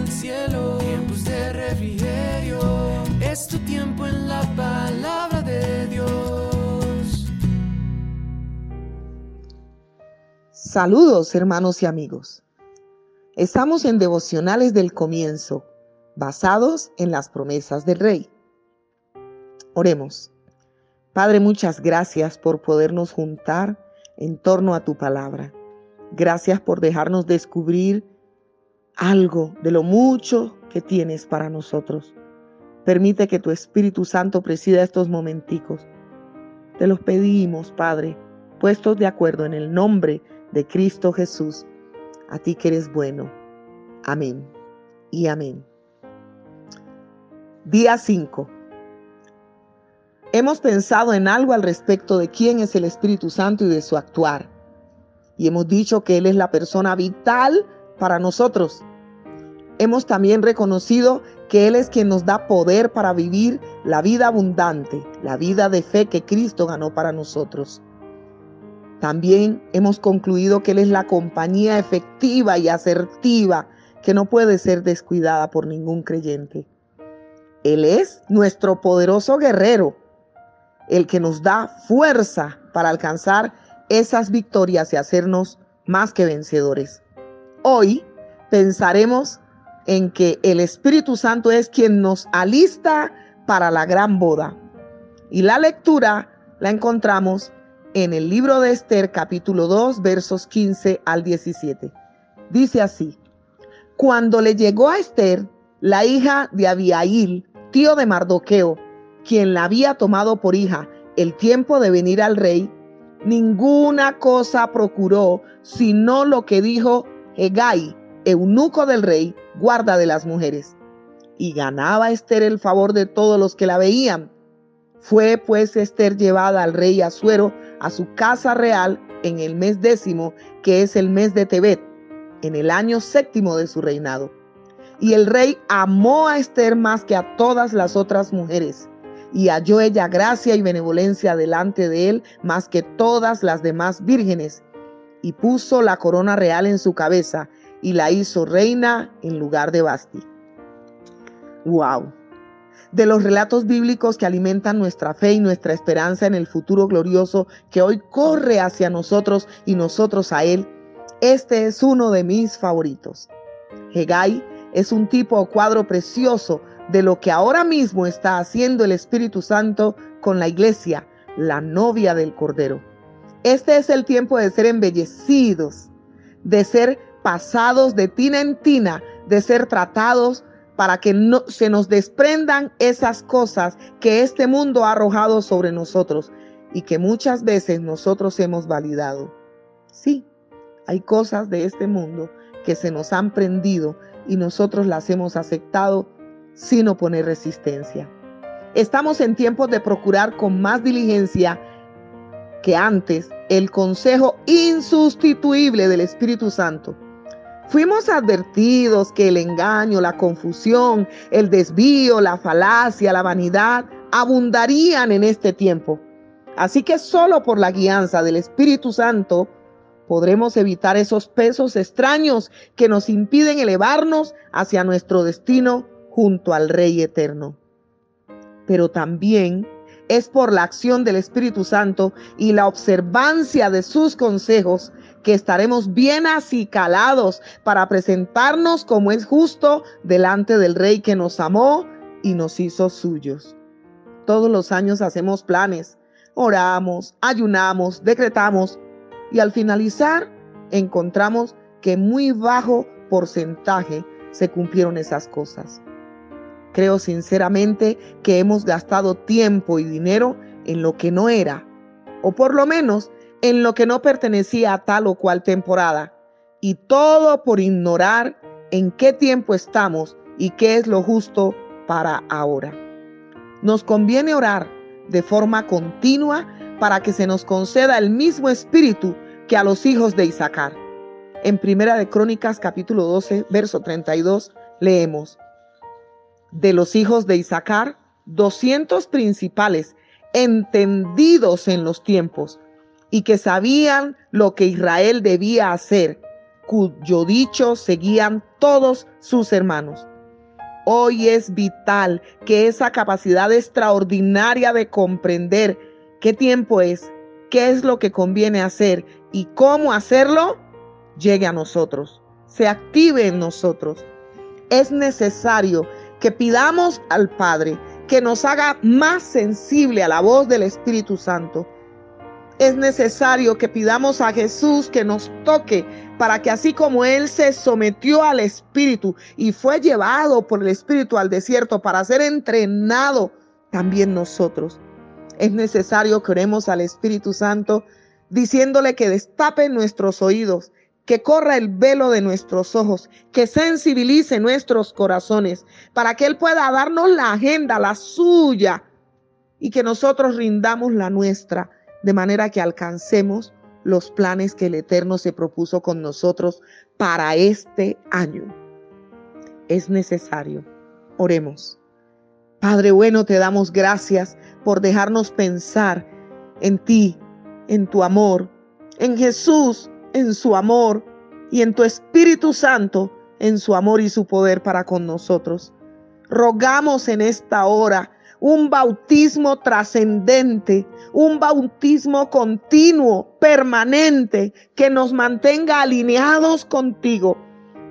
el cielo, tiempos de refrigerio. Es tu tiempo en la palabra de Dios. Saludos hermanos y amigos. Estamos en devocionales del comienzo, basados en las promesas del Rey. Oremos. Padre, muchas gracias por podernos juntar en torno a tu palabra. Gracias por dejarnos descubrir algo de lo mucho que tienes para nosotros. Permite que tu Espíritu Santo presida estos momenticos. Te los pedimos, Padre, puestos de acuerdo en el nombre de Cristo Jesús, a ti que eres bueno. Amén y amén. Día 5. Hemos pensado en algo al respecto de quién es el Espíritu Santo y de su actuar. Y hemos dicho que Él es la persona vital para nosotros. Hemos también reconocido que Él es quien nos da poder para vivir la vida abundante, la vida de fe que Cristo ganó para nosotros. También hemos concluido que Él es la compañía efectiva y asertiva que no puede ser descuidada por ningún creyente. Él es nuestro poderoso guerrero, el que nos da fuerza para alcanzar esas victorias y hacernos más que vencedores. Hoy pensaremos en que el Espíritu Santo es quien nos alista para la gran boda. Y la lectura la encontramos en el libro de Esther capítulo 2 versos 15 al 17. Dice así, cuando le llegó a Esther, la hija de Abiail, tío de Mardoqueo, quien la había tomado por hija, el tiempo de venir al rey, ninguna cosa procuró sino lo que dijo Hegai, eunuco del rey, guarda de las mujeres. Y ganaba Esther el favor de todos los que la veían. Fue pues Esther llevada al rey Asuero a su casa real en el mes décimo, que es el mes de Tebet en el año séptimo de su reinado. Y el rey amó a Esther más que a todas las otras mujeres, y halló ella gracia y benevolencia delante de él más que todas las demás vírgenes, y puso la corona real en su cabeza, y la hizo reina en lugar de Basti. ¡Wow! De los relatos bíblicos que alimentan nuestra fe y nuestra esperanza en el futuro glorioso que hoy corre hacia nosotros y nosotros a él, este es uno de mis favoritos. Hegai es un tipo o cuadro precioso de lo que ahora mismo está haciendo el Espíritu Santo con la iglesia, la novia del Cordero. Este es el tiempo de ser embellecidos, de ser pasados de tina en tina, de ser tratados para que no, se nos desprendan esas cosas que este mundo ha arrojado sobre nosotros y que muchas veces nosotros hemos validado. Sí, hay cosas de este mundo que se nos han prendido y nosotros las hemos aceptado sin oponer resistencia. Estamos en tiempos de procurar con más diligencia que antes el consejo insustituible del Espíritu Santo. Fuimos advertidos que el engaño, la confusión, el desvío, la falacia, la vanidad abundarían en este tiempo. Así que solo por la guianza del Espíritu Santo podremos evitar esos pesos extraños que nos impiden elevarnos hacia nuestro destino junto al Rey eterno. Pero también es por la acción del Espíritu Santo y la observancia de sus consejos que estaremos bien acicalados para presentarnos como es justo delante del Rey que nos amó y nos hizo suyos. Todos los años hacemos planes, oramos, ayunamos, decretamos, y al finalizar encontramos que muy bajo porcentaje se cumplieron esas cosas. Creo sinceramente que hemos gastado tiempo y dinero en lo que no era, o por lo menos en lo que no pertenecía a tal o cual temporada, y todo por ignorar en qué tiempo estamos y qué es lo justo para ahora. Nos conviene orar de forma continua para que se nos conceda el mismo espíritu que a los hijos de Isaacar. En Primera de Crónicas capítulo 12, verso 32 leemos: De los hijos de Isaacar, 200 principales entendidos en los tiempos y que sabían lo que Israel debía hacer, cuyo dicho seguían todos sus hermanos. Hoy es vital que esa capacidad extraordinaria de comprender qué tiempo es, qué es lo que conviene hacer y cómo hacerlo, llegue a nosotros, se active en nosotros. Es necesario que pidamos al Padre que nos haga más sensible a la voz del Espíritu Santo. Es necesario que pidamos a Jesús que nos toque para que así como Él se sometió al Espíritu y fue llevado por el Espíritu al desierto para ser entrenado, también nosotros. Es necesario que oremos al Espíritu Santo diciéndole que destape nuestros oídos, que corra el velo de nuestros ojos, que sensibilice nuestros corazones, para que Él pueda darnos la agenda, la suya, y que nosotros rindamos la nuestra, de manera que alcancemos los planes que el Eterno se propuso con nosotros para este año. Es necesario. Oremos. Padre bueno, te damos gracias por dejarnos pensar en ti, en tu amor, en Jesús, en su amor, y en tu Espíritu Santo, en su amor y su poder para con nosotros. Rogamos en esta hora un bautismo trascendente, un bautismo continuo, permanente, que nos mantenga alineados contigo.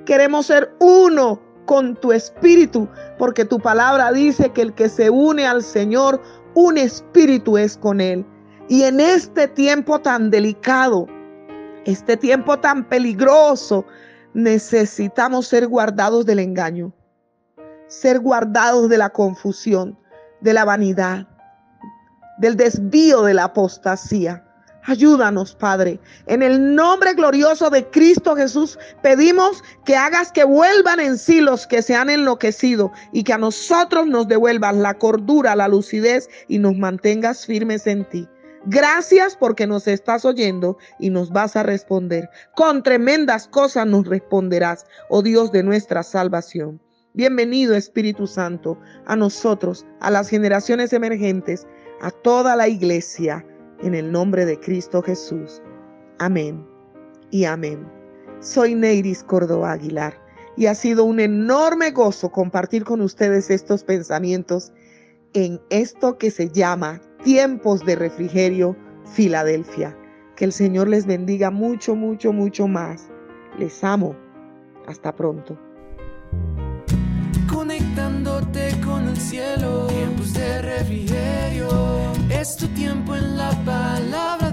Queremos ser uno con tu espíritu, porque tu palabra dice que el que se une al Señor, un espíritu es con él. Y en este tiempo tan delicado, este tiempo tan peligroso, necesitamos ser guardados del engaño, ser guardados de la confusión, de la vanidad, del desvío de la apostasía. Ayúdanos, Padre. En el nombre glorioso de Cristo Jesús, pedimos que hagas que vuelvan en sí los que se han enloquecido y que a nosotros nos devuelvas la cordura, la lucidez y nos mantengas firmes en ti. Gracias porque nos estás oyendo y nos vas a responder. Con tremendas cosas nos responderás, oh Dios de nuestra salvación. Bienvenido Espíritu Santo a nosotros, a las generaciones emergentes, a toda la iglesia, en el nombre de Cristo Jesús. Amén y amén. Soy Neiris Córdoba Aguilar y ha sido un enorme gozo compartir con ustedes estos pensamientos en esto que se llama tiempos de refrigerio, Filadelfia. Que el Señor les bendiga mucho, mucho, mucho más. Les amo. Hasta pronto. El cielo, tiempos de refrigerio. Es tu tiempo en la palabra